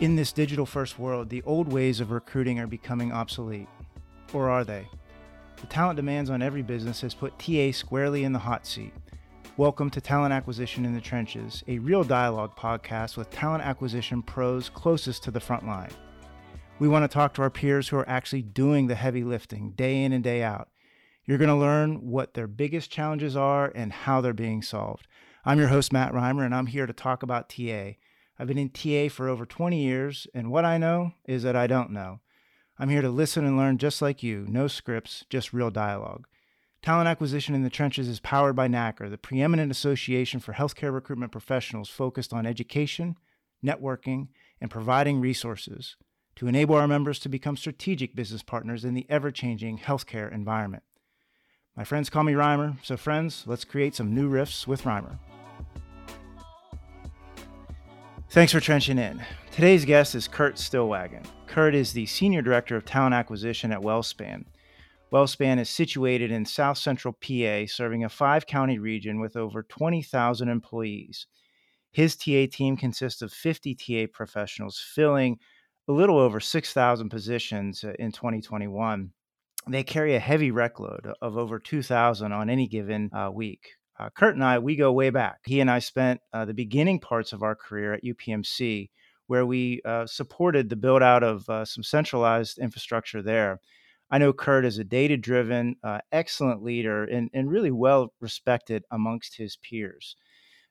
In this digital first world, the old ways of recruiting are becoming obsolete. Or are they? The talent demands on every business has put TA squarely in the hot seat. Welcome to Talent Acquisition in the Trenches, a real dialogue podcast with talent acquisition pros closest to the front line. We want to talk to our peers who are actually doing the heavy lifting day in and day out. You're going to learn what their biggest challenges are and how they're being solved. I'm your host, Matt Rimer, and I'm here to talk about TA. I've been in TA for over 20 years, and what I know is that I don't know. I'm here to listen and learn just like you. No scripts, just real dialogue. Talent Acquisition in the Trenches is powered by NAHCR, the preeminent association for healthcare recruitment professionals focused on education, networking, and providing resources to enable our members to become strategic business partners in the ever changing healthcare environment. My friends call me Rimer, so friends, let's create some new riffs with Rimer. Thanks for trenching in. Today's guest is Kurt Stillwagon. Kurt is the Senior Director of Talent Acquisition at WellSpan. WellSpan is situated in south central PA, serving a five county region with over 20,000 employees. His TA team consists of 50 TA professionals, filling a little over 6,000 positions uh, in 2021. They carry a heavy rec load of over 2,000 on any given uh, week. Uh, Kurt and I, we go way back. He and I spent uh, the beginning parts of our career at UPMC, where we uh, supported the build out of uh, some centralized infrastructure there. I know Kurt is a data driven, uh, excellent leader and, and really well respected amongst his peers.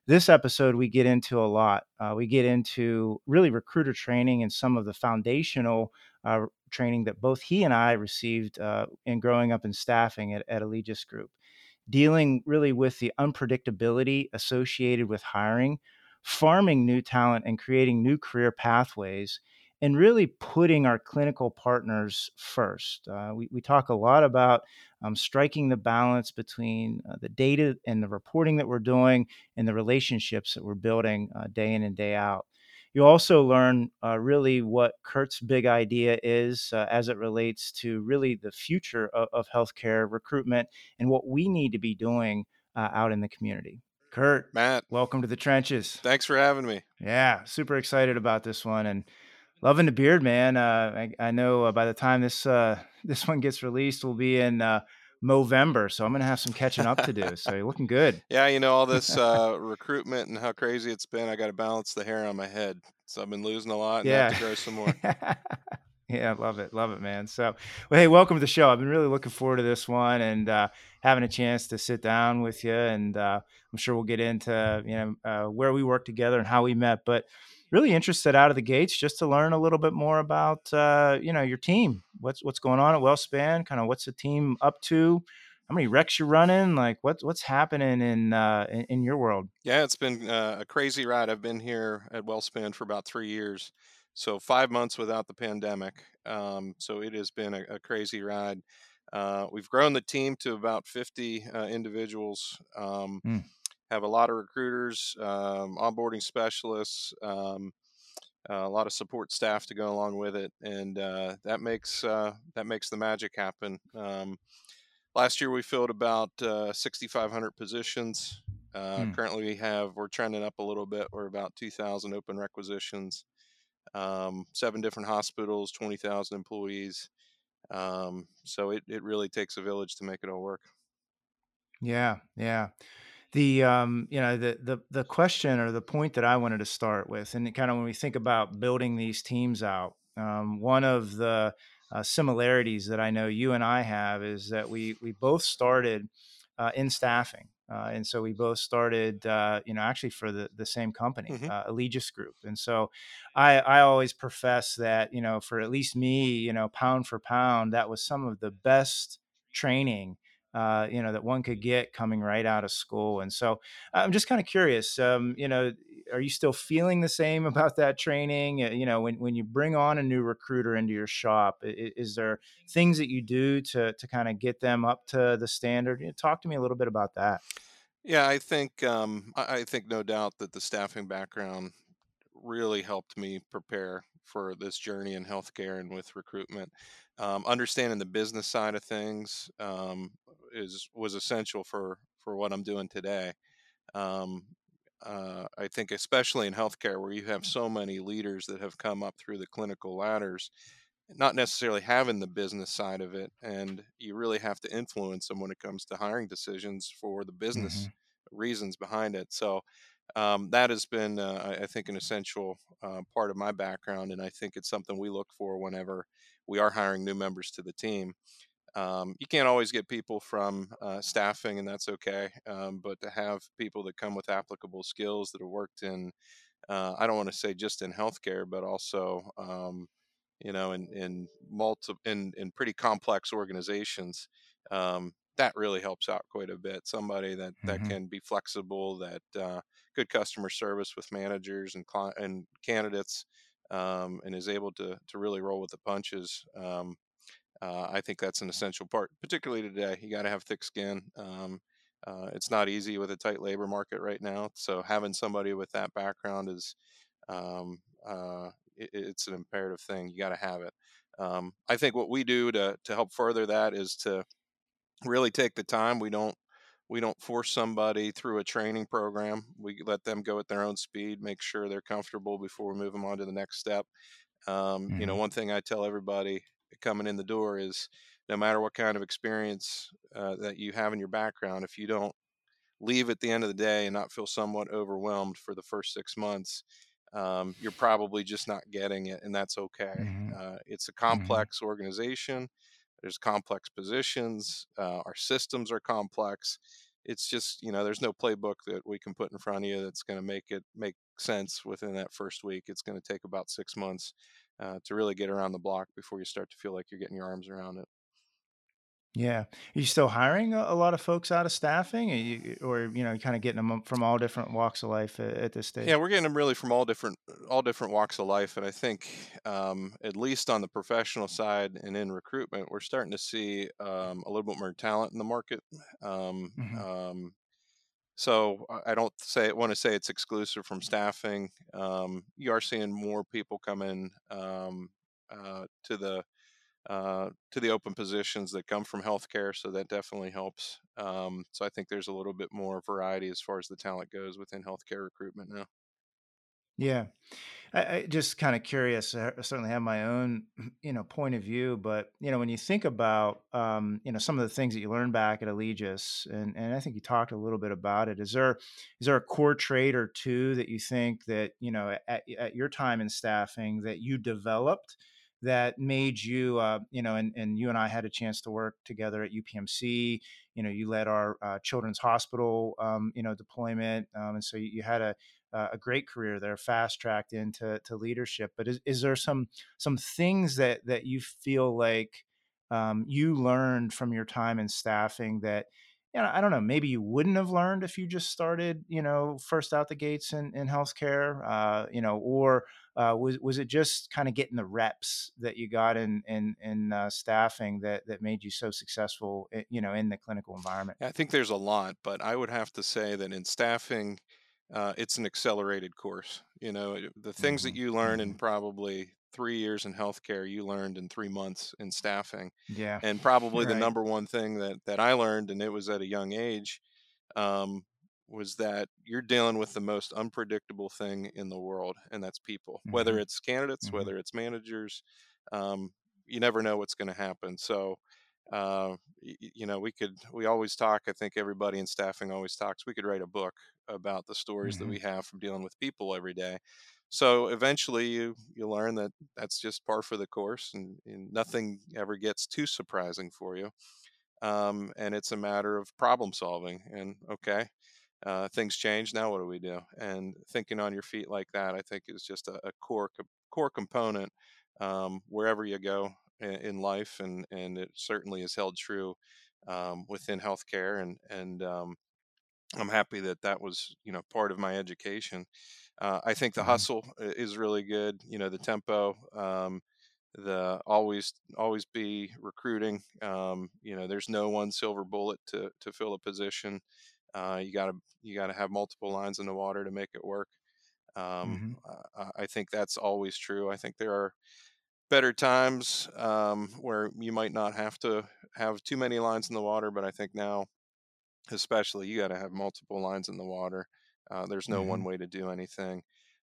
This episode, we get into a lot. Uh, we get into really recruiter training and some of the foundational training that both he and I received in growing up in staffing at, at Allegis Group, dealing really with the unpredictability associated with hiring, farming new talent, and creating new career pathways and really putting our clinical partners first. Uh, we, we talk a lot about um, striking the balance between uh, the data and the reporting that we're doing and the relationships that we're building uh, day in and day out. You also learn uh, really what Kurt's big idea is uh, as it relates to really the future of, of, healthcare recruitment and what we need to be doing uh, out in the community. Kurt, Matt, welcome to the trenches. Thanks for having me. Yeah, super excited about this one and Loving the beard, man. Uh, I, I, know uh, by the time this uh, this one gets released, we'll be in uh, Movember, so I'm gonna have some catching up to do. So you're looking good. Yeah, you know all this uh, recruitment and how crazy it's been. I got to balance the hair on my head, so I've been losing a lot. And yeah, have to grow some more. yeah, love it, love it, man. So, well, hey, welcome to the show. I've been really looking forward to this one and uh, having a chance to sit down with you, and uh, I'm sure we'll get into you know uh, where we work together and how we met, but really interested out of the gates just to learn a little bit more about uh, you know your team. What's what's going on at WellSpan? Kind of what's the team up to? How many recs you're running? Like what's what's happening in uh, in, in your world? Yeah, it's been uh, a crazy ride. I've been here at WellSpan for about three years, so five months without the pandemic. Um, so it has been a, a crazy ride. Uh, we've grown the team to about 50 uh, individuals. Um, mm have a lot of recruiters, um, onboarding specialists, um, uh, a lot of support staff to go along with it, and uh, that makes uh, that makes the magic happen. Um, last year we filled about uh, 6,500 positions. Hmm. Currently we have we're trending up a little bit. We're about 2,000 open requisitions. Um, seven different hospitals, 20,000 employees. Um, so it, it really takes a village to make it all work. Yeah, yeah the um, you know the the the question or the point that I wanted to start with, and kind of when we think about building these teams out, um, one of the uh, similarities that I know you and I have is that we we both started uh, in staffing, uh, and so we both started, uh, you know, actually for the the same company, mm-hmm. uh, Allegis Group. And so, I I always profess that you know, for at least me, you know, pound for pound, that was some of the best training uh, you know, that one could get coming right out of school. And so I'm just kind of curious, um, you know, are you still feeling the same about that training? Uh, you know, when, when you bring on a new recruiter into your shop, is, is there things that you do to, to kind of get them up to the standard? You know, talk to me a little bit about that. Yeah, I think um, I think no doubt that the staffing background really helped me prepare for this journey in healthcare and with recruitment. Um, understanding the business side of things um, is was essential for for what I'm doing today. Um, uh, I think, especially in healthcare, where you have so many leaders that have come up through the clinical ladders, not necessarily having the business side of it, and you really have to influence them when it comes to hiring decisions for the business hmm reasons behind it. So um, that has been, uh, I I think, an essential uh, part of my background, and I think it's something we look for whenever we are hiring new members to the team. Um, you can't always get people from uh, staffing, and that's okay. Um, but to have people that come with applicable skills that have worked in, uh, I don't want to say just in healthcare, but also, um, you know, in in multi in in pretty complex organizations, um, that really helps out quite a bit. Somebody that that hmm can be flexible, that uh, good customer service with managers and cli- and candidates, um, and is able to to really roll with the punches. Um, uh, I think that's an essential part, particularly today. You got to have thick skin. Um, uh, it's not easy with a tight labor market right now. So having somebody with that background is, um, uh, it, it's an imperative thing. You got to have it. Um, I think what we do to to help further that is to really take the time. We don't we don't force somebody through a training program. We let them go at their own speed, make sure they're comfortable before we move them on to the next step. Um, you know, hmm one thing I tell everybody coming in the door is no matter what kind of experience uh, that you have in your background, if you don't leave at the end of the day and not feel somewhat overwhelmed for the first six months, um, you're probably just not getting it, and that's okay. hmm Uh, it's a hmm complex organization. There's complex positions. Uh, our systems are complex. It's just you know there's no playbook that we can put in front of you that's going to make it make sense within that first week. It's going to take about six months uh, to really get around the block before you start to feel like you're getting your arms around it. Yeah. Are you still hiring a, a lot of folks out of staffing, or you, or you know, kind of getting them from all different walks of life at, at this stage? Yeah, we're getting them really from all different all different walks of life, and I think um, at least on the professional side and in recruitment, we're starting to see um, a little bit more talent in the market. Um, hmm um, so I I don't say want to say it's exclusive from staffing. Um, you are seeing more people come in um, uh, to the uh, to the open positions that come from healthcare, so that definitely helps. Um, so I think there's a little bit more variety as far as the talent goes within healthcare recruitment now. Yeah. I, I just kind of curious. I certainly have my own, you know, point of view, but you know, when you think about, um, you know, some of the things that you learned back at Allegis, and and I think you talked a little bit about it. Is there is there a core trait or two that you think that you know at, at your time in staffing that you developed that made you, uh, you know, and and you and I had a chance to work together at UPMC. You know, you led our uh, children's hospital, um, you know, deployment, um, and so you, had a a great career there, fast tracked into to leadership. But is, is there some some things that that you feel like um, you learned from your time in staffing that you know, I don't know, maybe you wouldn't have learned if you just started, you know, first out the gates in, in healthcare, uh, you know, or uh, was was it just kind of getting the reps that you got in in in uh, staffing that that made you so successful, you know, in the clinical environment? I think there's a lot, but I would have to say that in staffing, uh, it's an accelerated course. You know, the things that hmm you learn in hmm probably three years in healthcare, you learned in three months in staffing. Yeah, And probably the number one thing that that I learned, and it was at a young age, um, was that you're dealing with the most unpredictable thing in the world, and that's people. Whether hmm it's candidates, hmm whether it's managers, um, you never know what's going to happen. So, uh, y- you know, we could we always talk. I think everybody in staffing always talks. We could write a book about the stories that hmm we have from dealing with people every day. So eventually, you you learn that that's just par for the course, and, and nothing ever gets too surprising for you. Um, and it's a matter of problem solving. And okay, uh, things change. Now what do we do? And thinking on your feet like that, I think, is just a, a core co- core component um, wherever you go in, in life, and and it certainly is held true um, within healthcare. And and um, I'm happy that that was you know part of my education. Uh, I think the hmm hustle is really good. You know, the tempo. Um, the always always be recruiting um, you know there's no one silver bullet to to fill a position uh, you got to you got to have multiple lines in the water to make it work. Um, hmm I, I think that's always true. I think there are better times um, where you might not have to have too many lines in the water, but I think now, especially, you got to have multiple lines in the water Uh, there's no one hmm way to do anything.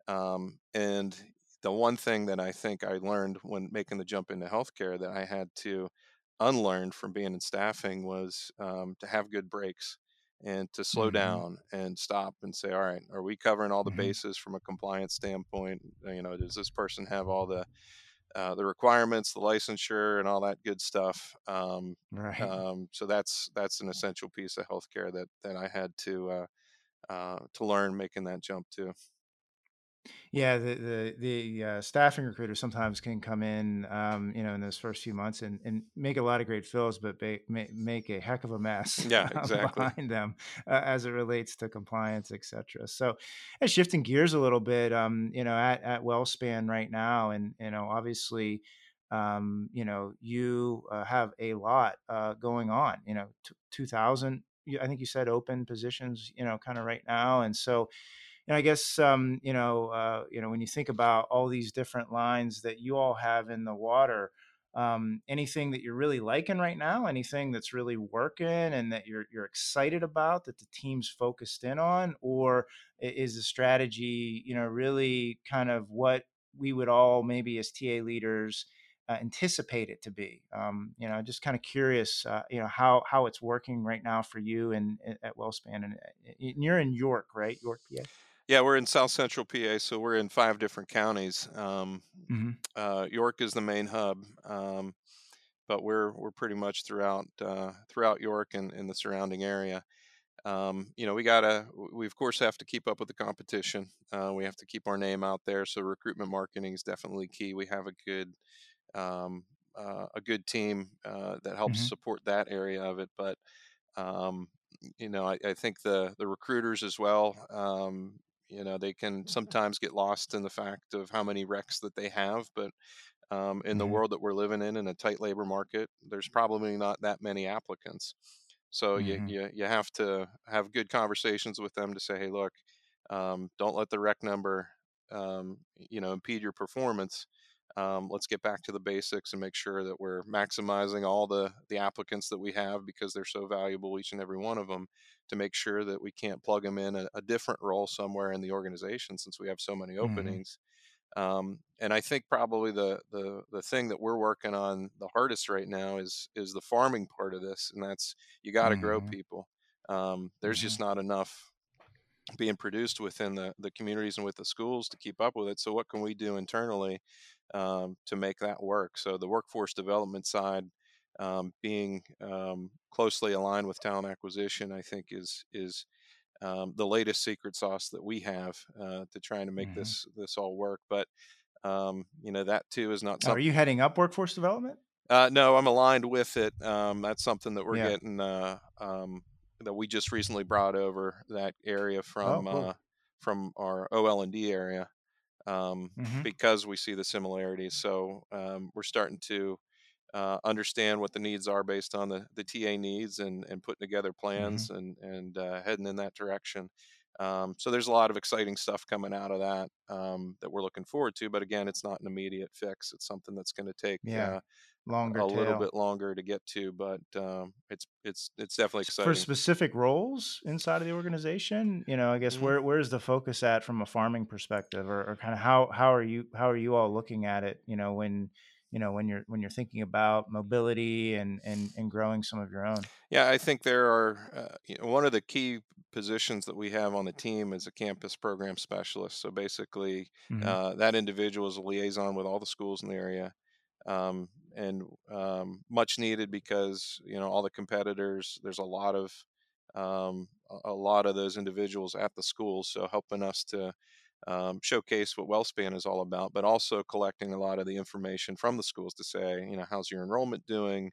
Um, and the one thing that I think I learned when making the jump into healthcare that I had to unlearn from being in staffing was um, to have good brakes and to slow hmm down and stop and say, all right, are we covering all the hmm bases from a compliance standpoint? Uh, You know, does this person have all the uh, the requirements, the licensure, and all that good stuff? Um, Right. um, so that's that's an essential piece of healthcare that that I had to uh, uh, to learn making that jump to. Yeah, the the the uh, staffing recruiters sometimes can come in, um, you know, in those first few months and, and make a lot of great fills, but ba- ma- make a heck of a mess Yeah, exactly. behind them uh, as it relates to compliance, et cetera. So, and shifting gears a little bit, um, you know, at at WellSpan right now, and you know, obviously, um, you know, you uh, have a lot uh, going on. You know, t- two thousand. I think you said open positions, you know, kind of right now, and so and I guess um, you know, uh, you know, when you think about all these different lines that you all have in the water, um, anything that you're really liking right now, anything that's really working and that you're you're excited about that the team's focused in on, or is the strategy, you know, really kind of what we would all maybe as TA leaders uh, anticipate it to be? Um, you know, just kind of curious, uh, you know, how how it's working right now for you and at Wellspan, and, uh, and you're in York, right? York, PA. Yeah, we're in South Central PA, so we're in five different counties. Um, Mhm, uh, York is the main hub, um, but we're we're pretty much throughout uh, throughout York and in the surrounding area. Um, you know, we gotta we of course have to keep up with the competition. Uh, we have to keep our name out there. So recruitment marketing is definitely key. We have a good um, uh, a good team uh, that helps mhm, support that area of it, but um, you know, I, I think the the recruiters as well. Um, you know, they can sometimes get lost in the fact of how many recs that they have, but um, in the mhm, world that we're living in, in a tight labor market, there's probably not that many applicants. So you mhm, you you have to have good conversations with them to say, hey, look, um, don't let the rec number, um, you know, impede your performance. Um, let's get back to the basics and make sure that we're maximizing all the the applicants that we have because they're so valuable, each and every one of them, to make sure that we can't plug them in a, a different role somewhere in the organization since we have so many mhm, openings um, and I think probably the the the thing that we're working on the hardest right now is is the farming part of this, and that's you got to grow mhm, people. Um, there's just mhm, not enough being produced within the the communities and with the schools to keep up with it. So what can we do internally um, to make that work? So the workforce development side. Um, being um, closely aligned with talent acquisition, I think is is um, the latest secret sauce that we have uh, to trying to make mhm. this this all work. But um, you know, that too is not Now, are something. you heading up workforce development? Uh, no, I'm aligned with it. Um, that's something that we're Yeah. getting uh, um, that we just recently brought over that area Oh, from uh, cool. from our OL and D area um, Mhm, because we see the similarities. So um, we're starting to uh, understand what the needs are based on the, the TA needs and, and putting together mhm, plans and, and uh, heading in that direction. Um, so there's a lot of exciting stuff coming out of that um, that we're looking forward to. But again, it's not an immediate fix. It's something that's going to take yeah. uh, Longer a little bit longer to get to, but um, it's it's it's definitely S for exciting. specific roles inside of the organization, you know, I guess Mhm. where where's the focus at from a farming perspective or or kinda how how are you how are you all looking at it, you know, when you know, when you're when you're thinking about mobility and and and growing some of your own? Yeah, I think there are uh, you know, one of the key positions that we have on the team is a campus program specialist. So basically, Mhm, uh, that individual is a liaison with all the schools in the area, um, and um, much needed because you know all the competitors. There's a lot of um, a lot of those individuals at the schools, so helping us to um, showcase what WellSpan is all about, but also collecting a lot of the information from the schools to say, you know, how's your enrollment doing?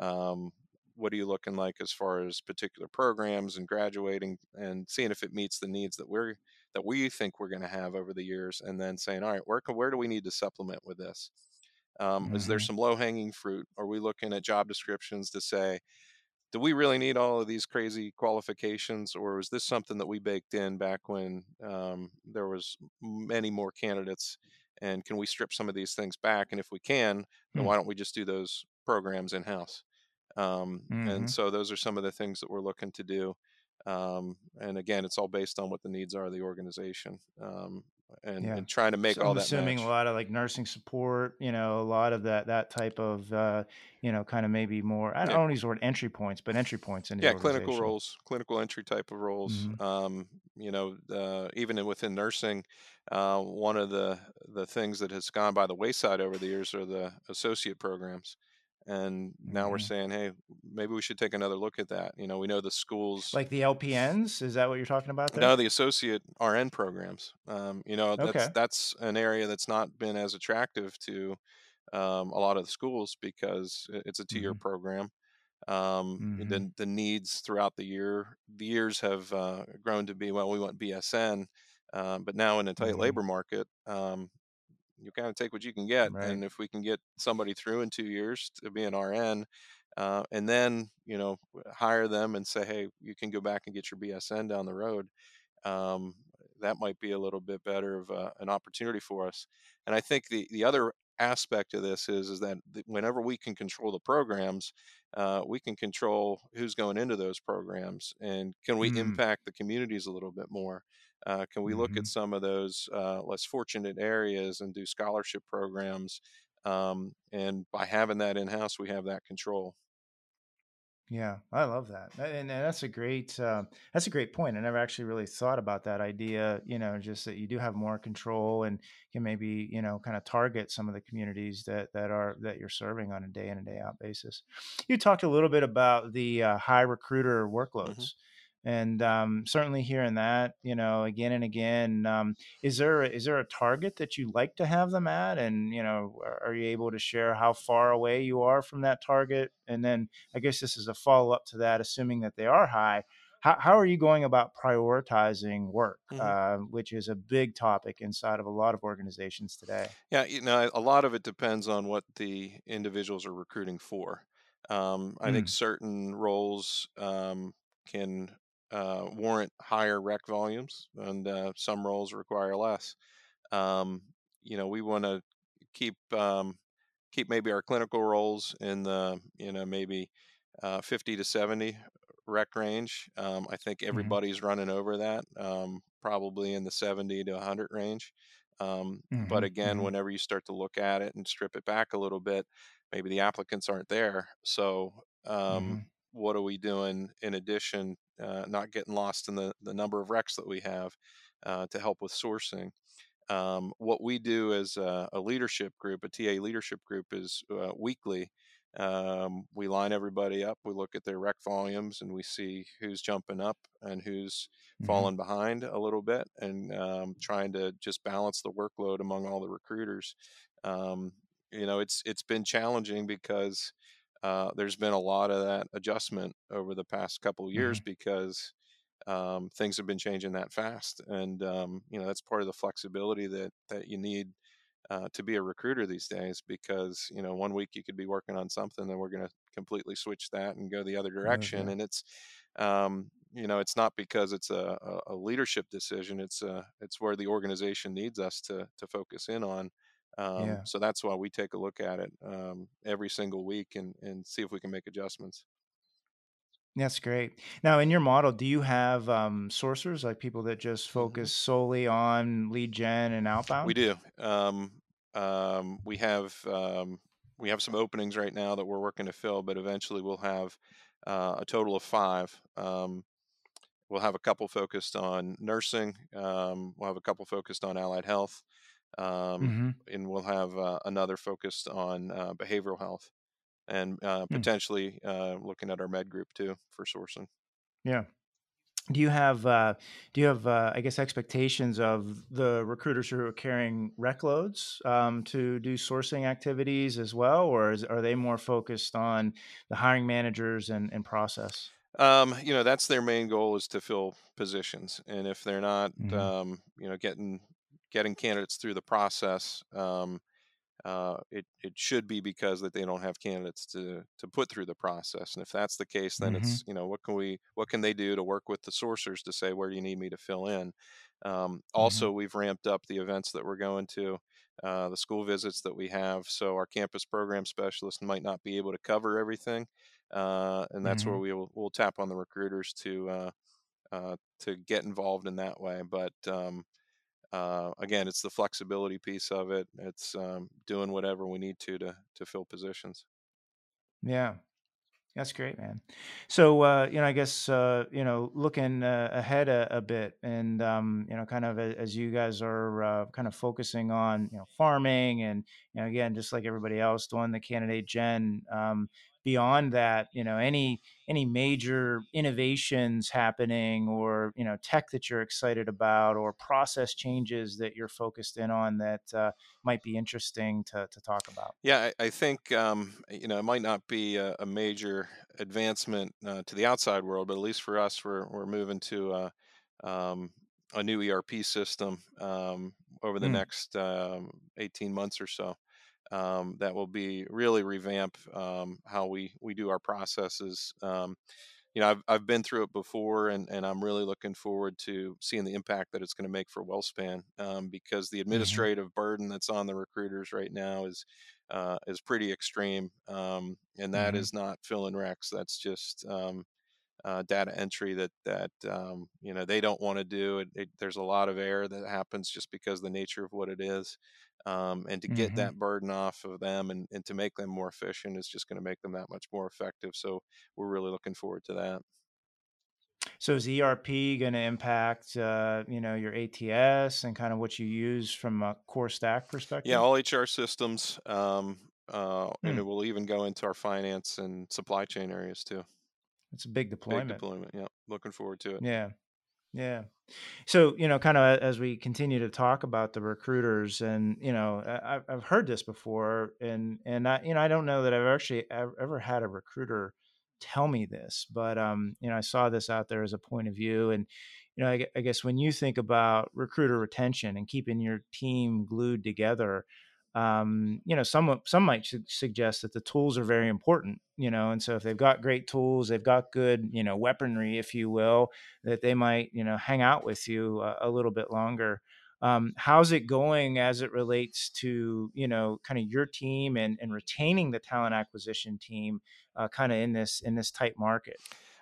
Um, what are you looking like as far as particular programs and graduating and seeing if it meets the needs that we're that we think we're going to have over the years? And then saying all right where, can- where do we need to supplement with this? Um, is there mhm, some low hanging fruit? Are we looking at job descriptions to say do we really need all of these crazy qualifications or was this something that we baked in back when um, there was many more candidates and can we strip some of these things back and if we can then hmm, why don't we just do those programs in house um, and mhm, so those are some of the things that we're looking to do Um, and again, it's all based on what the needs are of the organization, um, and Yeah. and trying to make So all I'm that assuming a lot of like nursing support, you know, a lot of that that type of uh, you know, kind of maybe more I don't, I Yeah, don't want to use the word entry points, but entry points in the yeah, clinical roles, clinical entry type of roles. hmm Um, you know, uh, even within nursing, uh, one of the the things that has gone by the wayside over the years are the associate programs. And now we're hmm saying, hey, maybe we should take another look at that. You know, we know the schools Like the LPNs, is that what you're talking about No, the associate RN programs. Um, you know, that's Okay. that's an area that's not been as attractive to um, a lot of the schools because it's a two-year hmm program. Um, hmm the the needs throughout the year, the years have uh, grown to be well, we want BSN, um, but now in a tight hmm labor market, um, you kind of take what you can get. Right. And if we can get somebody through in two years to be an RN, uh, and then you know hire them and say, hey, you can go back and get your BSN down the road um, that might be a little bit better of uh, an opportunity for us. And I think the the other aspect of this is is that whenever we can control the programs, uh, we can control who's going into those programs, and can we Mm. impact the communities a little bit more? Uh, can we look at hmm some of those uh, less fortunate areas and do scholarship programs? Um, and by having that in house, we have that control. Yeah, I love that, and, and that's a great uh, that's a great point. I never actually really thought about that idea. You know, just that you do have more control and can maybe you know kind of target some of the communities that that are that you're serving on a day in and day out basis. You talked a little bit about the uh, high recruiter hmm workloads, and um, certainly hearing that you know again and again. Um, is there a, there a target that you like to have them at, and you know are, you able to share how far away you are from that target, and then I guess this is a follow up to that, assuming that they are high. How, how are you going about prioritizing work, hmm uh, which is a big topic inside of a lot of organizations today? Yeah, you know, a lot of it depends on what the individuals are recruiting for. Um, I think Mm, certain roles um, can uh, warrant higher rec volumes, and uh, some roles require less. Um, you know, we want to keep um, keep maybe our clinical roles in the you know maybe uh, 50 to 70 rec range. Um, I think mhm, everybody's running over that, um, probably in the 70 to 100 range. Um, but mhm, again, mhm, whenever you start to look at it and strip it back a little bit, maybe the applicants aren't there. So, um, mhm, what are we doing in addition? Uh, not getting lost in the, the number of recs that we have uh, to help with sourcing um, what we do as a, a leadership group, a TA leadership group, is uh, weekly. Um, we line everybody up. We look at their rec volumes and we see who's jumping up and who's mhm, falling behind a little bit, and um, trying to just balance the workload among all the recruiters. Um, you know, it's it's been challenging because uh, there's been a lot of that adjustment over the past couple years mhm. because um, things have been changing that fast, and um, you know that's part of the flexibility that that you need uh, to be a recruiter these days. Because you know one week you could be working on something, then we're going to completely switch that and go the other direction. you. And it's um, you know it's not because it's a, a, a leadership decision. It's uh it's where the organization needs us to to focus in on. Um, Yeah. so that's why we take a look at it um, every single week and, and see if we can make adjustments. That's great. Now, in your model, do you have um, sourcers like people that just hmm focus solely on lead gen and outbound? We do. Um, um, we have um, we have some openings right now that we're working to fill, but eventually we'll have uh, a total of five. Um, we'll have a couple focused on nursing. Um, we'll have a couple focused on allied health, um, hmm and we'll have uh, another focused on uh, behavioral health, and uh, potentially uh, looking at our med group too for sourcing. Yeah. Do you have uh, do you have uh, I guess expectations of the recruiters who are carrying rec loads um, to do sourcing activities as well, or is, are they more focused on the hiring managers and, and process? Um, you know, that's their main goal is to fill positions, and if they're not, hmm um, you know, getting getting candidates through the process, um, uh, it it should be because that they don't have candidates to to put through the process. And if that's the case, then hmm it's you know what can we what can they do to work with the sourcers to say where do you need me to fill in. Um, hmm also, we've ramped up the events that we're going to. Uh, the school visits that we have, so our campus program specialist might not be able to cover everything, uh, and that's where hmm we will we'll tap on the recruiters to uh, uh, to get involved in that way. But um, uh, again, it's the flexibility piece of it. It's um, doing whatever we need to to to fill positions. Yeah. That's great, man. So, uh, you know, I guess, uh, you know, looking uh, ahead a, a bit and, um, you know, kind of as you guys are uh, kind of focusing on, you know, farming and, you know, again, just like everybody else doing the candidate gen, um, beyond that, you know, any, any major innovations happening or, you know, tech that you're excited about or process changes that you're focused in on that uh, might be interesting to, to talk about. Yeah, I, I think um, you know it might not be a, a major advancement uh, to the outside world, but at least for us, we're we're moving to a, um, a new ERP system um, over the Mm, next um, 18 months or so. Um, that will be really revamp um, how we we do our processes. Um, you know, I've I've been through it before, and and I'm really looking forward to seeing the impact that it's going to make for WellSpan, um, because the hmm administrative burden that's on the recruiters right now is uh, is pretty extreme, um, and that hmm is not filling recs. That's just um, uh, data entry that that um, you know they don't want to do. It, it, there's a lot of error that happens just because of the nature of what it is, um, and to get hmm that burden off of them and, and to make them more efficient is just going to make them that much more effective. So we're really looking forward to that. So is ERP going to impact, uh, you know, your ATS and kind of what you use from a core stack perspective? Yeah, all HR systems, um, uh, and Hmm, it will even go into our finance and supply chain areas too. It's a big deployment. Big deployment. Yeah, looking forward to it. Yeah, yeah. So, you know, kind of as we continue to talk about the recruiters, and you know, I, I've I've heard this before, and and I, you know, I don't know that I've actually ever, ever had a recruiter tell me this, but um, you know, I saw this out there as a point of view, and you know, I, I guess when you think about recruiter retention and keeping your team glued together, um, you know, some some might su- suggest that the tools are very important, you know, and so if they've got great tools, they've got good, you know, weaponry, if you will that they might you know hang out with you a, a little bit longer um, how's it going as it relates to you know kind of your team and, and retaining the talent acquisition team uh, kind of in this in this tight market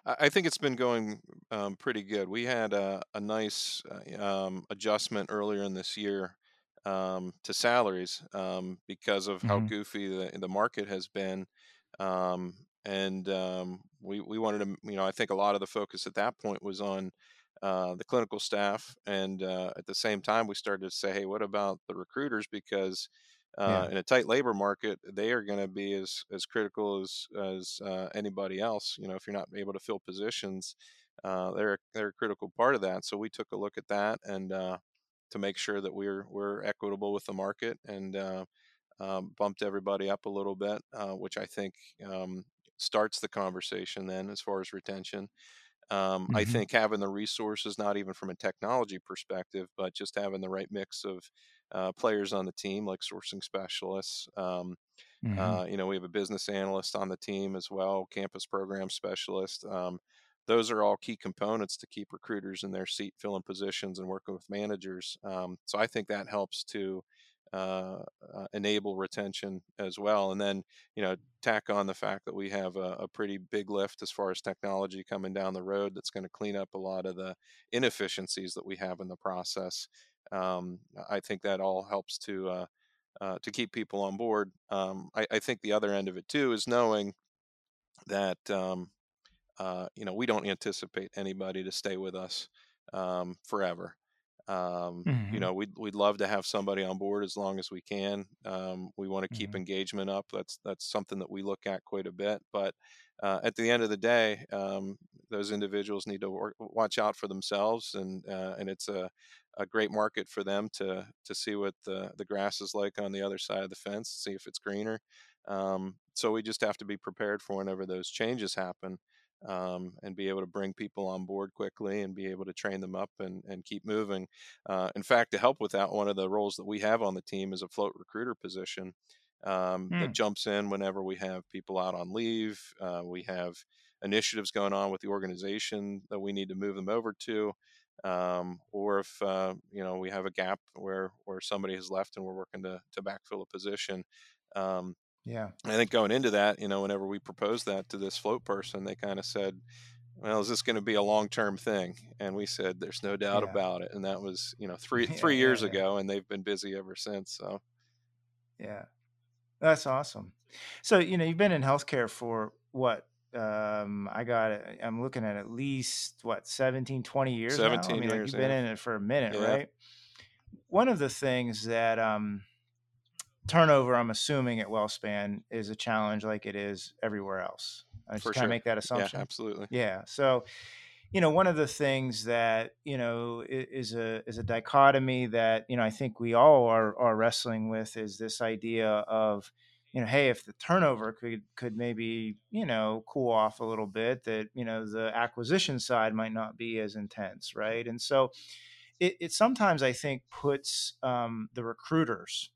I think it's been going um, pretty good. We had a, a nice uh, um, adjustment earlier in this year um, to salaries um, because of how hmm goofy the, the market has been. Um, and um, we, we wanted to, you know, I think a lot of the focus at that point was on uh, the clinical staff. And uh, at the same time, we started to say, hey, what about the recruiters? Because uh, yeah in a tight labor market, they are going to be as as critical as as uh, anybody else. You know, if you're not able to fill positions, uh, they're they're a critical part of that. So we took a look at that and uh, to make sure that we're we're equitable with the market and uh, um, bumped everybody up a little bit, uh, which I think um, starts the conversation then as far as retention. Um, I hmm think having the resources, not even from a technology perspective, but just having the right mix of uh, players on the team, like sourcing specialists. Um, hmm uh, you know, we have a business analyst on the team as well, campus program specialist. Um, those are all key components to keep recruiters in their seat, filling positions, and working with managers. Um, so I think that helps to uh, uh, enable retention as well. And then, you know, tack on the fact that we have a, a pretty big lift as far as technology coming down the road that's going to clean up a lot of the inefficiencies that we have in the process. Um, I think that all helps to uh, uh, to keep people on board. Um, I, I think the other end of it too is knowing that um, uh, you know we don't anticipate anybody to stay with us um, forever. Um, you hmm know, we'd we'd love to have somebody on board as long as we can. Um, we want to keep hmm engagement up. That's that's something that we look at quite a bit. But uh, at the end of the day, um, those individuals need to work, watch out for themselves, and uh, and it's a a great market for them to to see what the the grass is like on the other side of the fence, see if it's greener. Um, so we just have to be prepared for whenever those changes happen um, and be able to bring people on board quickly and be able to train them up and, and keep moving. Uh, in fact, to help with that, one of the roles that we have on the team is a float recruiter position um, that mm, jumps in whenever we have people out on leave. Uh, we have initiatives going on with the organization that we need to move them over to. Um, or if uh, you know we have a gap where where somebody has left and we're working to to backfill a position, um, yeah I think going into that, you know, whenever we proposed that to this float person, they kind of said, well, is this going to be a long term thing? And we said, there's no doubt Yeah. about it. And that was, you know, three Yeah, three years yeah. ago, and they've been busy ever since. So Yeah. That's awesome. So, you know, you've been in healthcare for what? Um, I got it. I'm looking at at least what, 17, 20 years now? I 17 mean, like years, you've been in it for a minute, right? One of the things that um turnover, I'm assuming at WellSpan is a challenge like it is everywhere else. I just for kind of make that assumption. Yeah, absolutely. Yeah. So, you know, one of the things that you know is a is a dichotomy that you know I think we all are are wrestling with is this idea of you know, hey, if the turnover could could maybe you know cool off a little bit, that you know the acquisition side might not be as intense, right? And so it, it sometimes I think puts um, the recruiters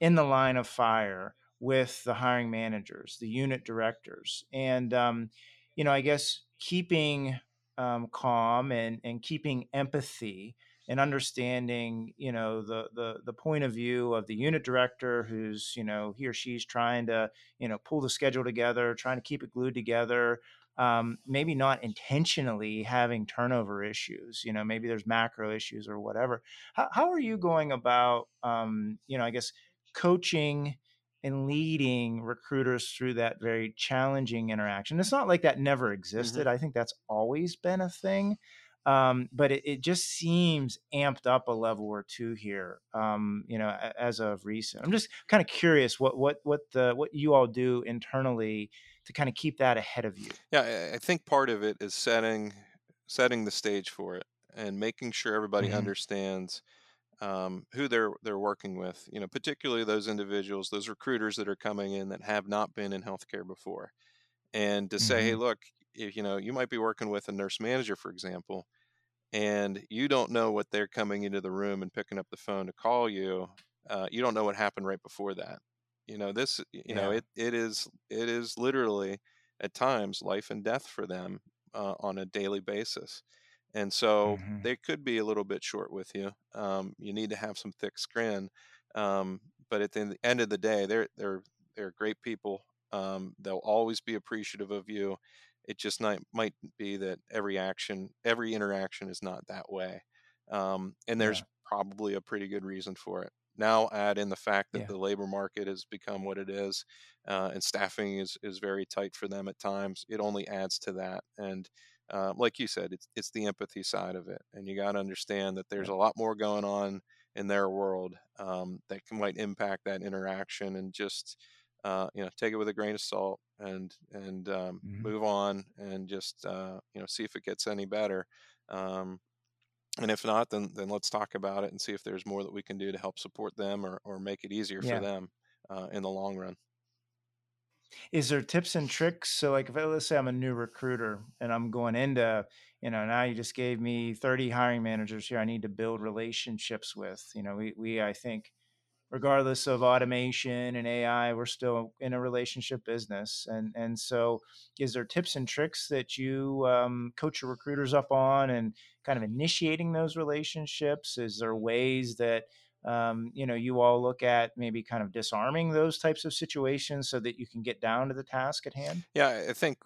in the line of fire with the hiring managers, the unit directors, and um, you know, I guess keeping um, calm and and keeping empathy and understanding, you know, the the the point of view of the unit director who's, you know, he or she's trying to, you know, pull the schedule together, trying to keep it glued together. Um, maybe not intentionally having turnover issues, you know, maybe there's macro issues or whatever. How, how are you going about, um, you know, I guess coaching and leading recruiters through that very challenging interaction. It's not like that never hmm existed. I think that's always been a thing. Um, but it, it just seems amped up a level or two here, um, you know, as of recent. I'm just kind of curious what what what the what you all do internally to kind of keep that ahead of you. Yeah, I think part of it is setting setting the stage for it and making sure everybody hmm understands um, who they're they're working with. You know, particularly those individuals, those recruiters that are coming in that have not been in healthcare before, and to say, hey, hmm look, if, you know, you might be working with a nurse manager, for example, and you don't know what they're coming into the room and picking up the phone to call you. Uh, you don't know what happened right before that. You know, this. You know, it it is it is literally at times life and death for them uh, on a daily basis and so hmm they could be a little bit short with you. Um, you need to have some thick skin, um, but at the end of the day, they're they're they're great people. Um, they'll always be appreciative of you. It just might might be that every action, every interaction is not that way, um, and there's Yeah. probably a pretty good reason for it. Now add in the fact that Yeah. the labor market has become what it is, uh, and staffing is is very tight for them at times. It only adds to that, and uh, like you said, it's it's the empathy side of it, and you got to understand that there's a lot more going on in their world um, that can, might impact that interaction, and just uh, you know take it with a grain of salt and and um, hmm move on, and just uh, you know see if it gets any better. Um, and if not, then then let's talk about it and see if there's more that we can do to help support them or or make it easier for them uh, in the long run. Is there tips and tricks? So, like, if I, let's say I'm a new recruiter and I'm going into, you know, now you just gave me 30 hiring managers here I need to build relationships with. You know, we, we, I think, regardless of automation and AI, we're still in a relationship business. And, and so, is there tips and tricks that you um, coach your recruiters up on and kind of initiating those relationships? Is there ways that, um, you know, you all look at maybe kind of disarming those types of situations so that you can get down to the task at hand? Yeah, I think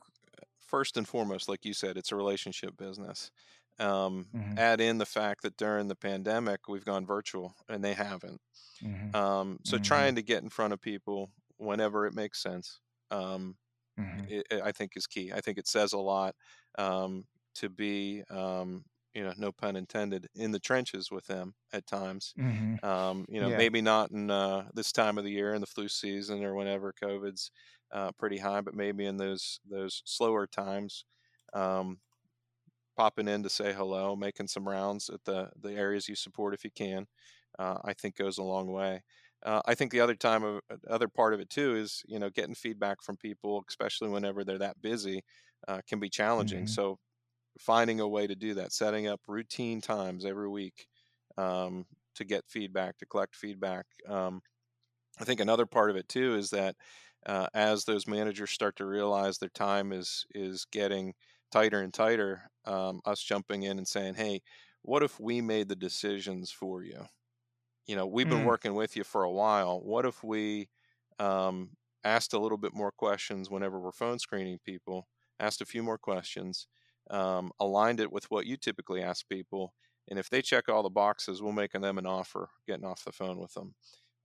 first and foremost, like you said, it's a relationship business. Um, hmm add in the fact that during the pandemic, we've gone virtual and they haven't. hmm Um, so hmm trying to get in front of people whenever it makes sense, um, hmm i i I think is key. I think it says a lot um, to be, um, you know, no pun intended, in the trenches with them at times. hmm Um, you know, Yeah. maybe not in uh, this time of the year in the flu season or whenever COVID's uh, pretty high, but maybe in those those slower times, um, popping in to say hello, making some rounds at the the areas you support if you can, uh, I think goes a long way. Uh, I think the other time of uh, other part of it too is you know getting feedback from people, especially whenever they're that busy, uh, can be challenging. hmm So finding a way to do that, setting up routine times every week um, to get feedback, to collect feedback. Um, I think another part of it too is that uh, as those managers start to realize their time is is getting tighter and tighter, um, us jumping in and saying, "Hey, what if we made the decisions for you? You know, we've been Mm. working with you for a while. What if we um, asked a little bit more questions whenever we're phone screening people? Asked a few more questions." Um, aligned it with what you typically ask people. And if they check all the boxes, we'll make them an offer, getting off the phone with them.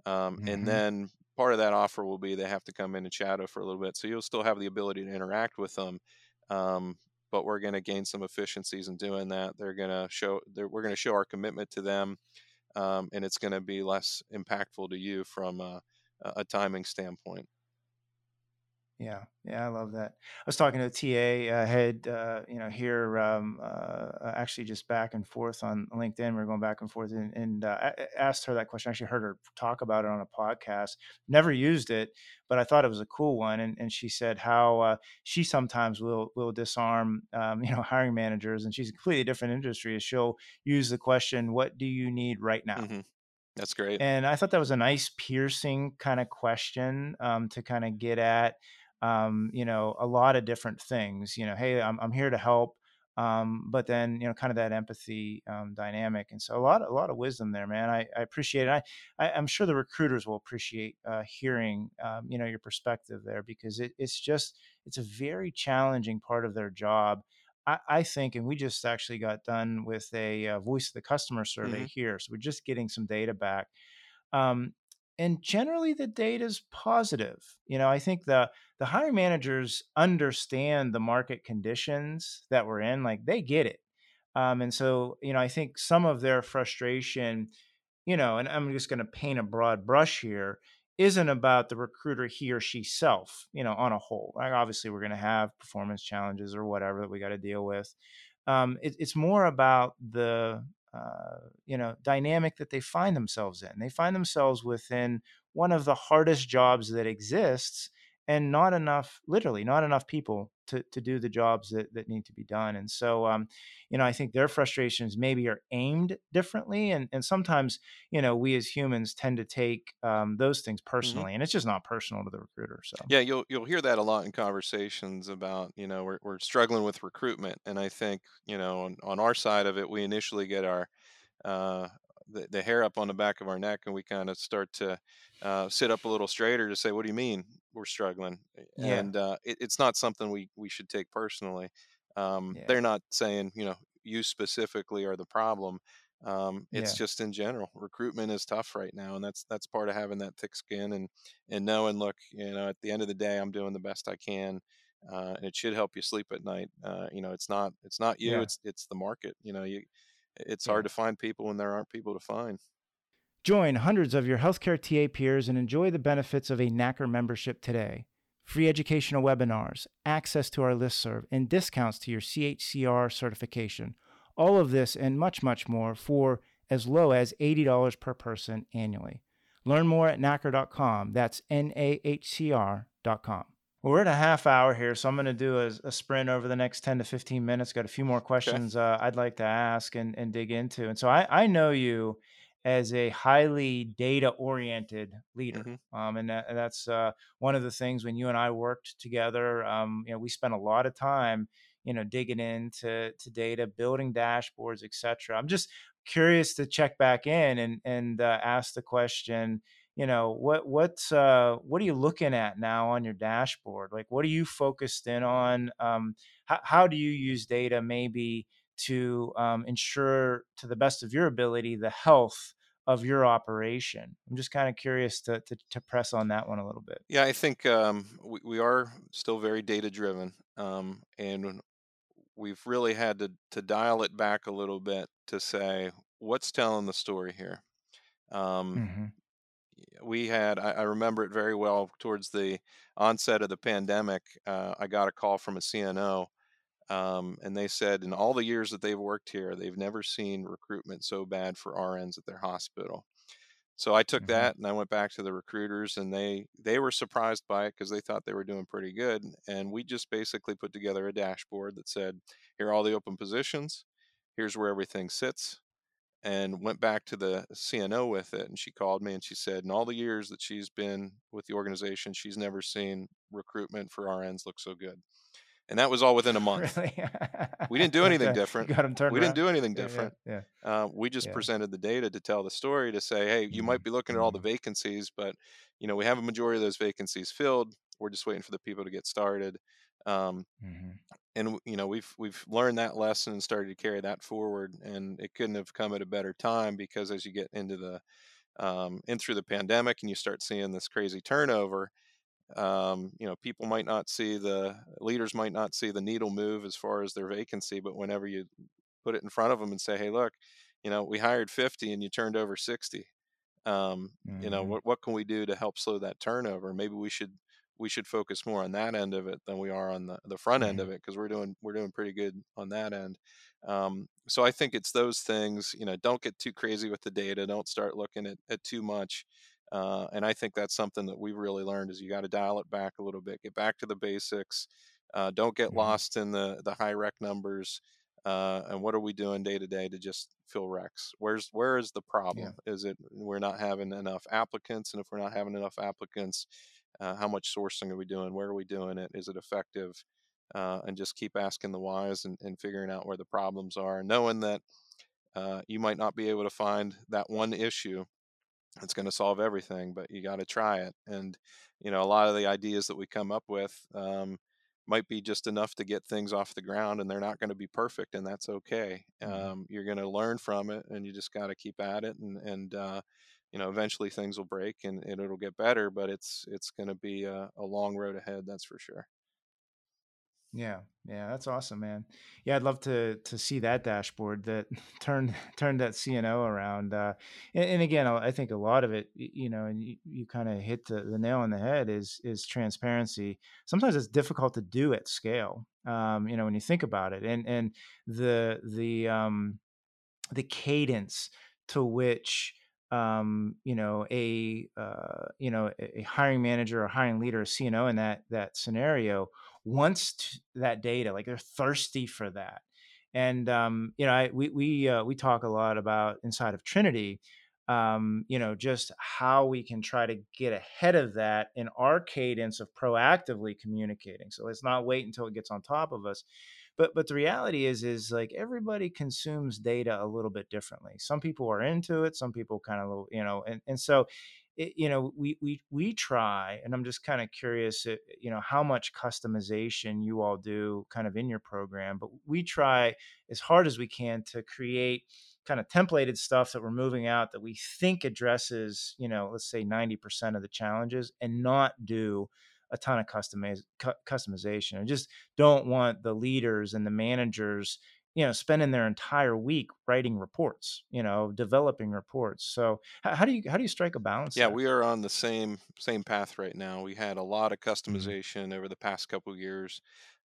Um, and hmm then part of that offer will be they have to come in and shadow for a little bit. So you'll still have the ability to interact with them. Um, but we're going to gain some efficiencies in doing that. They're going to show, we're going to show our commitment to them. Um, and it's going to be less impactful to you from a, a timing standpoint. Yeah, yeah, I love that. I was talking to a TA uh, head, uh, you know, here um, uh, actually just back and forth on LinkedIn. We are going back and forth, and, and uh, asked her that question. I actually heard her talk about it on a podcast. Never used it, but I thought it was a cool one. And, and she said how uh, she sometimes will will disarm, um, you know, hiring managers, and she's a completely different industry. She'll use the question, "What do you need right now?" Mm-hmm. That's great. And I thought that was a nice piercing kind of question um, to kind of get at, um, you know, a lot of different things. You know, hey, I'm I'm here to help, um, but then you know, kind of that empathy um, dynamic. And so a lot a lot of wisdom there, man. I, I appreciate it. I, I am sure the recruiters will appreciate uh, hearing um, you know your perspective there because it, it's just it's a very challenging part of their job. I, I think, and we just actually got done with a, uh voice of the customer survey Mm-hmm. here, so we're just getting some data back um, and generally the data is positive. You know, I think the the hiring managers understand the market conditions that we're in, like they get it. Um, and so, you know, I think some of their frustration, you know, and I'm just going to paint a broad brush here, isn't about the recruiter he or she self, you know, on a whole. Like obviously, we're going to have performance challenges or whatever that we got to deal with. Um, it, it's more about the uh, you know dynamic that they find themselves in. They find themselves within one of the hardest jobs that exists, and not enough, literally, not enough people to to do the jobs that that need to be done. And so, um, you know, I think their frustrations maybe are aimed differently, and and sometimes, you know, we as humans tend to take um, those things Mm-hmm. personally, and it's just not personal to the recruiter. So, Yeah, you'll you'll hear that a lot in conversations about, you know, we're we're struggling with recruitment. And I think, you know, on, on our side of it, we initially get our uh the, the hair up on the back of our neck and we kind of start to uh, sit up a little straighter to say, what do you mean we're struggling? yeah, And uh, it, it's not something we, we should take personally. Um, yeah, they're not saying, you know, you specifically are the problem. Um, it's yeah, just in general, recruitment is tough right now, and that's that's part of having that thick skin and and knowing, look, you know, at the end of the day, I'm doing the best I can, uh, and it should help you sleep at night. Uh, you know, it's not it's not you, it's it's the market. You know, you it's hard to find people when there aren't people to find. Join hundreds of your healthcare TA peers and enjoy the benefits of a NAHCR membership today. Free educational webinars, access to our listserv, and discounts to your CHCR certification. All of this and much, much more for as low as $80 per person annually. Learn more at nahcr.com. That's N A H C R.com. Well, we're at a half hour here, so I'm going to do a, a, sprint over the next 10 to 15 minutes. Got a few more Okay. questions uh, I'd like to ask and, and dig into. And so I, I know you as a highly data oriented leader. hmm Um, and that, that's uh, one of the things when you and I worked together, um, you know, we spent a lot of time, you know, digging into to data, building dashboards, et cetera. I'm just curious to check back in and, and uh, ask the question, you know what what's uh what are you looking at now on your dashboard like what are you focused in on um how, how do you use data maybe to um, ensure to the best of your ability the health of your operation i'm just kind of curious to, to to press on that one a little bit Yeah, I think um, we, we are still very data driven, um, and we've really had to to dial it back a little bit to say what's telling the story here. Um, hmm we had I, I remember it very well towards the onset of the pandemic. Uh, I got a call from a CNO Um, and they said in all the years that they've worked here, they've never seen recruitment so bad for RNs at their hospital. So I took hmm that and I went back to the recruiters, and they they were surprised by it because they thought they were doing pretty good. And we just basically put together a dashboard that said, here are all the open positions, here's where everything sits, and went back to the CNO with it. And she called me and she said, in all the years that she's been with the organization, she's never seen recruitment for RNs look so good. And that was all within a month. really We didn't do anything okay you different. got them turned We didn't do anything yeah yeah different. yeah Uh, we just yeah presented the data to tell the story to say, hey, you might be looking at all the mm-hmm. vacancies, but you know we have a majority of those vacancies filled. We're just waiting for the people to get started. Um, Mm-hmm. and you know we've we've learned that lesson and started to carry that forward and it couldn't have come at a better time because as you get into the um, in through the pandemic and you start seeing this crazy turnover um, you know people might not see the leaders might not see the needle move as far as their vacancy but whenever you put it in front of them and say hey look you know we hired 50 and you turned over 60 um, you know hmm what, what can we do to help slow that turnover? Maybe we should we should focus more on that end of it than we are on the, the front end of it because we're doing we're doing pretty good on that end. Um, so i think it's those things you know don't get too crazy with the data don't start looking at, at too much uh, and i think that's something that we've really learned is you got to dial it back a little bit get back to the basics uh, don't get hmm lost in the the high rec numbers uh, and what are we doing day to day to just fill recs? Where's where is the Yeah. problem? Is it we're not having enough applicants and if we're not having enough applicants uh, how much sourcing are we doing? Where are we doing it? Is it effective? Uh, and just keep asking the whys and, and figuring out where the problems are knowing that uh, you might not be able to find that one issue it's going to solve everything, but you got to try it. And, you know, a lot of the ideas that we come up with um, might be just enough to get things off the ground, and they're not going to be perfect, and that's okay. hmm Um, you're going to learn from it, and you just got to keep at it, and and uh, you know, eventually things will break, and, and it'll get better. But it's it's going to be a, a long road ahead, that's for sure. Yeah, yeah, that's awesome, man. Yeah, I'd love to to see that dashboard that turned turned that CNO around. Uh, and, and again, I think a lot of it, you know, and you, you kind of hit the, the nail on the head is is transparency. Sometimes it's difficult to do at scale. Um, you know, when you think about it, and and the the um, the cadence to which um, you know a uh, you know a hiring manager or hiring leader, a CNO in that that scenario wants that data, like they're thirsty for that. And um, you know, I, we we uh, we talk a lot about inside of Trinity, um, you know, just how we can try to get ahead of that in our cadence of proactively communicating. So let's not wait until it gets on top of us but but the reality is is like everybody consumes data a little bit differently some people are into it some people kind of you know and and so it, you know we we we try and i'm just kind of curious uh, you know how much customization you all do kind of in your program but we try as hard as we can to create kind of templated stuff that we're moving out that we think addresses you know let's say 90% of the challenges and not do a ton of customiz- cu- customization. I just don't want the leaders and the managers, you know, spending their entire week writing reports, you know, developing reports. So how, how do you how do you strike a balance Yeah, there? we are on the same same path right now. We had a lot of hmm customization over the past couple of years,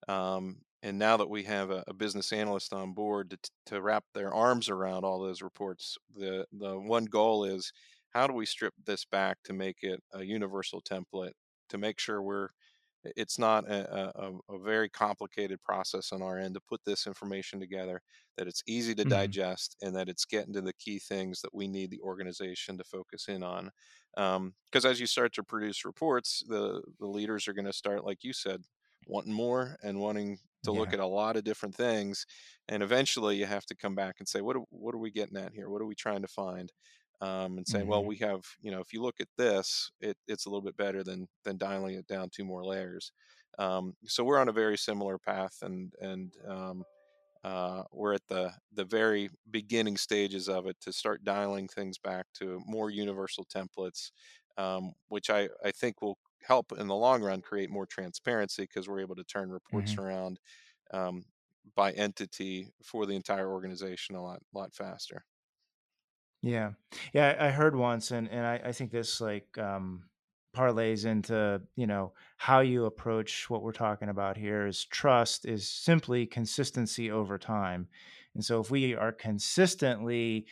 um, and now that we have a, a business analyst on board to, to wrap their arms around all those reports, the the one goal is how do we strip this back to make it a universal template to make sure we're it's not a, a, a very complicated process on our end to put this information together that it's easy to hmm digest and that it's getting to the key things that we need the organization to focus in on. Because as you start to produce reports the the leaders are going to start like you said wanting more and wanting to look at a lot of different things and eventually you have to come back and say what what are we getting at here? What are we trying to find um, and saying, well hmm we have you know if you look at this it, it's a little bit better than than dialing it down two more layers. Um, so we're on a very similar path and and um, uh, we're at the the very beginning stages of it to start dialing things back to more universal templates, um, which I I think will help in the long run create more transparency because we're able to turn reports hmm around um, by entity for the entire organization a lot lot faster. Yeah. Yeah, I heard once and and I, I think this like um parlays into, you know, how you approach what we're talking about here is trust is simply consistency over time. And so if we are consistently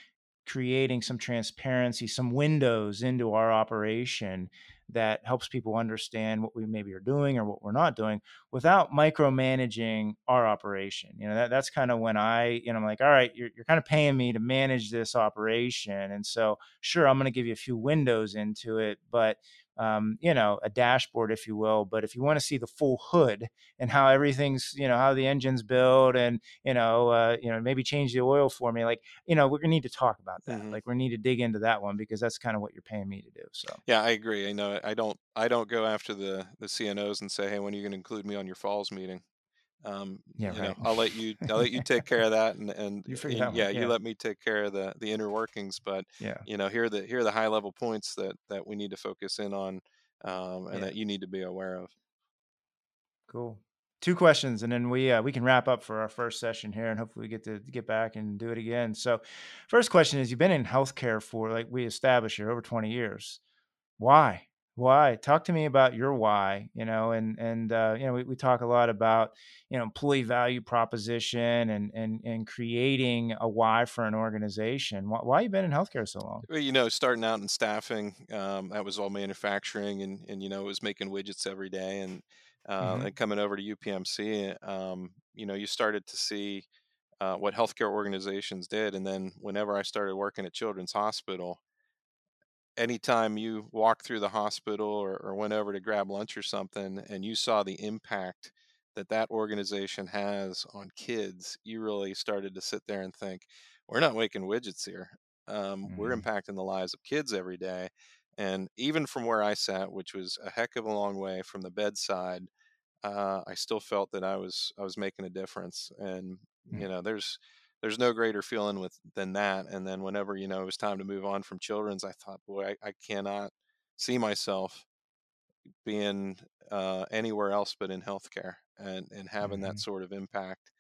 creating some transparency, some windows into our operation that helps people understand what we maybe are doing or what we're not doing without micromanaging our operation. You know, that, that's kind of when I, you know, I'm like, all right, you're, you're kind of paying me to manage this operation. And so, sure, I'm going to give you a few windows into it, but, um, you know, a dashboard, if you will. But if you want to see the full hood and how everything's, you know, how the engine's built and, you know, uh, you know, maybe change the oil for me, like, you know, we're to need to talk about that. hmm Like, we need to dig into that one because that's kind of what you're paying me to do. So, Yeah, I agree. I know I don't I don't go after the the CNOs and say, hey, when are you going to include me on your falls meeting? Um, Yeah, you know. I'll let you I'll let you take care of that, and and, You and one. yeah, you let me take care of the the inner workings. But Yeah. you know, here are the here are the high level points that that we need to focus in on, um, and Yeah. that you need to be aware of. Cool. Two questions, and then we uh, we can wrap up for our first session here, and hopefully we get to get back and do it again. So, first question is: You've been in healthcare for like we established here over twenty years. Why? Why? Talk to me about your why. You know, and and uh, you know we, we talk a lot about you know employee value proposition and and and creating a why for an organization. Why, why you been in healthcare so long? Well, you know, starting out in staffing, um, that was all manufacturing, and and you know, it was making widgets every day, and uh, hmm and coming over to UPMC, um, you know, you started to see uh, what healthcare organizations did, and then whenever I started working at Children's Hospital, anytime you walk through the hospital or, or went over to grab lunch or something, and you saw the impact that that organization has on kids, you really started to sit there and think, we're not making widgets here um, we're hmm impacting the lives of kids every day. And even from where I sat, which was a heck of a long way from the bedside, uh, I still felt that I was I was making a difference. And you know, there's there's no greater feeling with than that. And then whenever you know it was time to move on from children's, I thought, boy, I, I cannot see myself being uh, anywhere else but in healthcare and and having that hmm sort of impact.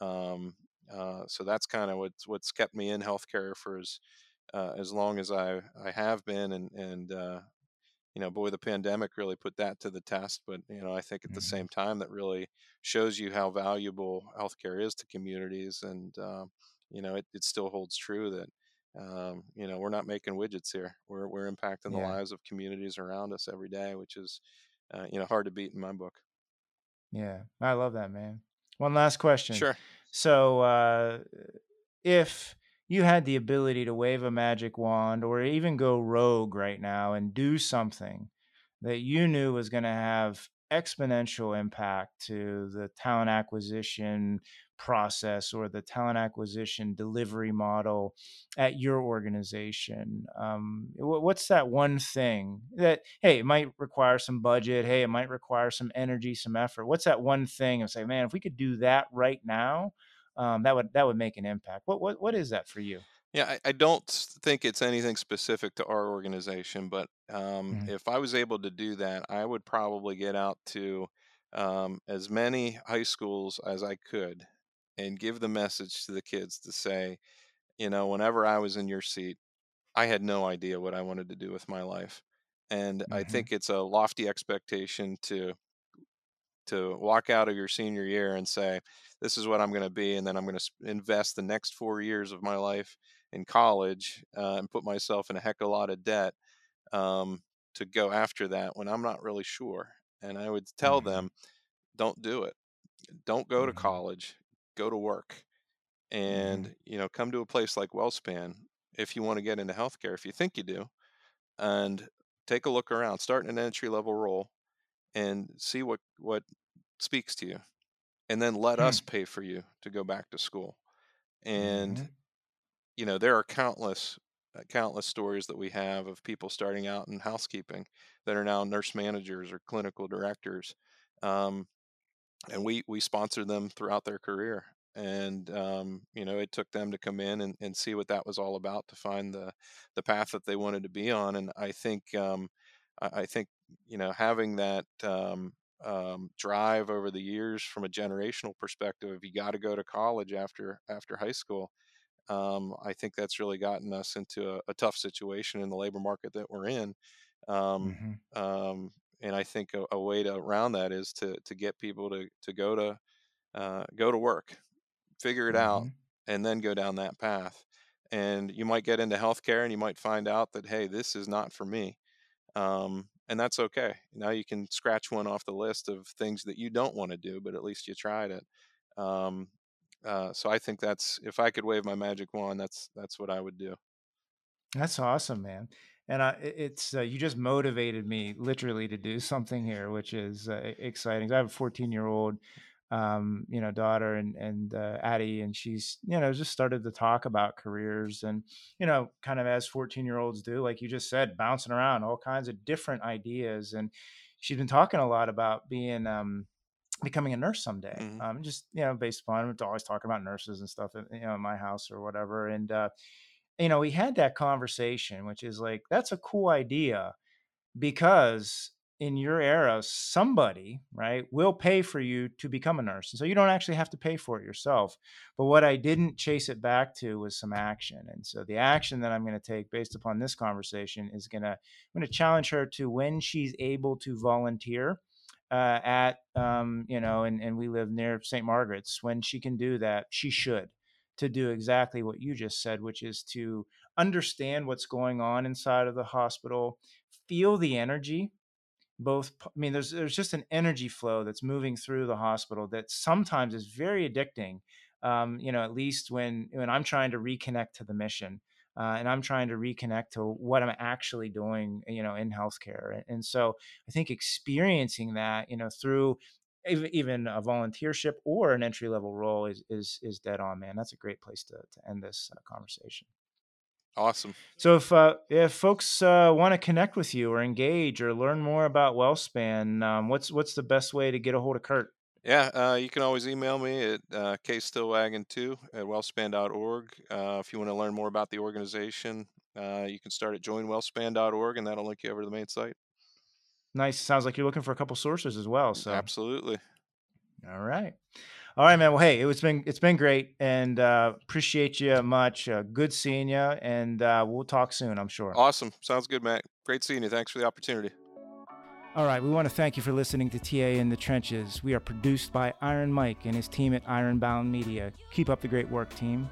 Um, uh, so that's kind of what's what's kept me in healthcare for as uh, as long as I I have been, and and uh, you know, boy, the pandemic really put that to the test. But you know, I think at the hmm same time that really shows you how valuable healthcare is to communities, and uh, you know, it, it still holds true that. Um, you know, we're not making widgets here. We're we're impacting the Yeah. lives of communities around us every day, which is, uh, you know, hard to beat in my book. Yeah, I love that, man. One last question. Sure. So, uh, if you had the ability to wave a magic wand or even go rogue right now and do something that you knew was going to have exponential impact to the talent acquisition process or the talent acquisition delivery model at your organization. Um, what's that one thing that hey it might require some budget hey it might require some energy some effort. What's that one thing of say man if we could do that right now um, that would that would make an impact. What what, what is that for you? Yeah, I, I don't think it's anything specific to our organization, but um, Mhm, if I was able to do that, I would probably get out to um, as many high schools as I could and give the message to the kids to say, you know, whenever I was in your seat, I had no idea what I wanted to do with my life. And I mhm, think it's a lofty expectation to to walk out of your senior year and say, "This is what I'm going to be," and then I'm going to invest the next four years of my life in college uh, and put myself in a heck of a lot of debt um, to go after that when I'm not really sure. And I would tell mhm, them, "Don't do it. Don't go to mhm, college. Go to work, mhm, and you know, come to a place like WellSpan if you want to get into healthcare. If you think you do, and take a look around. Start in an entry level role." And see what what speaks to you and then let hmm, us pay for you to go back to school. And mhm, you know, there are countless uh, countless stories that we have of people starting out in housekeeping that are now nurse managers or clinical directors. Um, and we we sponsored them throughout their career. And um, you know, it took them to come in and, and see what that was all about to find the the path that they wanted to be on. And I think um, I, I think you know having that um, um, drive over the years from a generational perspective, you got to go to college after after high school. Um, I think that's really gotten us into a, a tough situation in the labor market that we're in. Um, mhm, um, and I think a, a way to around that is to to get people to to go to uh, go to work, figure it out, mhm. and then go down that path. And you might get into healthcare, and you might find out that hey, this is not for me, um, and that's okay. Now you can scratch one off the list of things that you don't want to do, but at least you tried it. Um, uh, so I think that's if I could wave my magic wand, that's that's what I would do. That's awesome, man. And I, it's uh, you just motivated me literally to do something here, which is uh, exciting. I have a 14 year old, um, you know, daughter and and uh, Addie, and she's you know just started to talk about careers and you know kind of as 14 year olds do, like you just said, bouncing around all kinds of different ideas. And she's been talking a lot about being um, becoming a nurse someday. Mm-hmm. Um, just you know, based upon always talking about nurses and stuff, in, you know, in my house or whatever. And uh, you know, we had that conversation, which is like that's a cool idea because in your era, somebody, right, will pay for you to become a nurse. And so you don't actually have to pay for it yourself. But what I didn't chase it back to was some action. And so the action that I'm going to take based upon this conversation is going to, I'm going to challenge her to when she's able to volunteer uh, at, um, you know, and, and we live near St. Margaret's, when she can do that, she should to do exactly what you just said, which is to understand what's going on inside of the hospital, feel the energy both i mean there's there's just an energy flow that's moving through the hospital that sometimes is very addicting um, you know at least when when i'm trying to reconnect to the mission uh, and i'm trying to reconnect to what i'm actually doing you know in healthcare and, so i think experiencing that you know through even a volunteership or an entry level role is is is dead on man. That's a great place to, to end this uh, conversation Awesome. So if uh, if folks uh, want to connect with you or engage or learn more about WellSpan, um, what's what's the best way to get a hold of Kurt? Yeah, uh, you can always email me at uh, kstillwagon2 at wellspan.org. Uh, if you want to learn more about the organization, uh, you can start at joinwellspan.org, and that'll link you over to the main site. Nice. Sounds like you're looking for a couple sources as well. So absolutely. All right. All right, man. Well, hey, it's been it's been great, and uh, appreciate you much. Uh, good seeing you, and uh, we'll talk soon. I'm sure. Awesome. Sounds good, Matt. Great seeing you. Thanks for the opportunity. All right, we want to thank you for listening to TA in the Trenches. We are produced by Iron Mike and his team at Ironbound Media. Keep up the great work, team.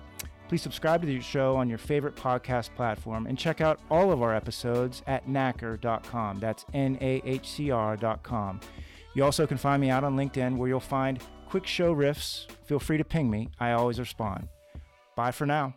Please subscribe to the show on your favorite podcast platform and check out all of our episodes at nahcr.com. That's N A H C R.com. You also can find me out on LinkedIn where you'll find quick show riffs, feel free to ping me. I always respond. Bye for now.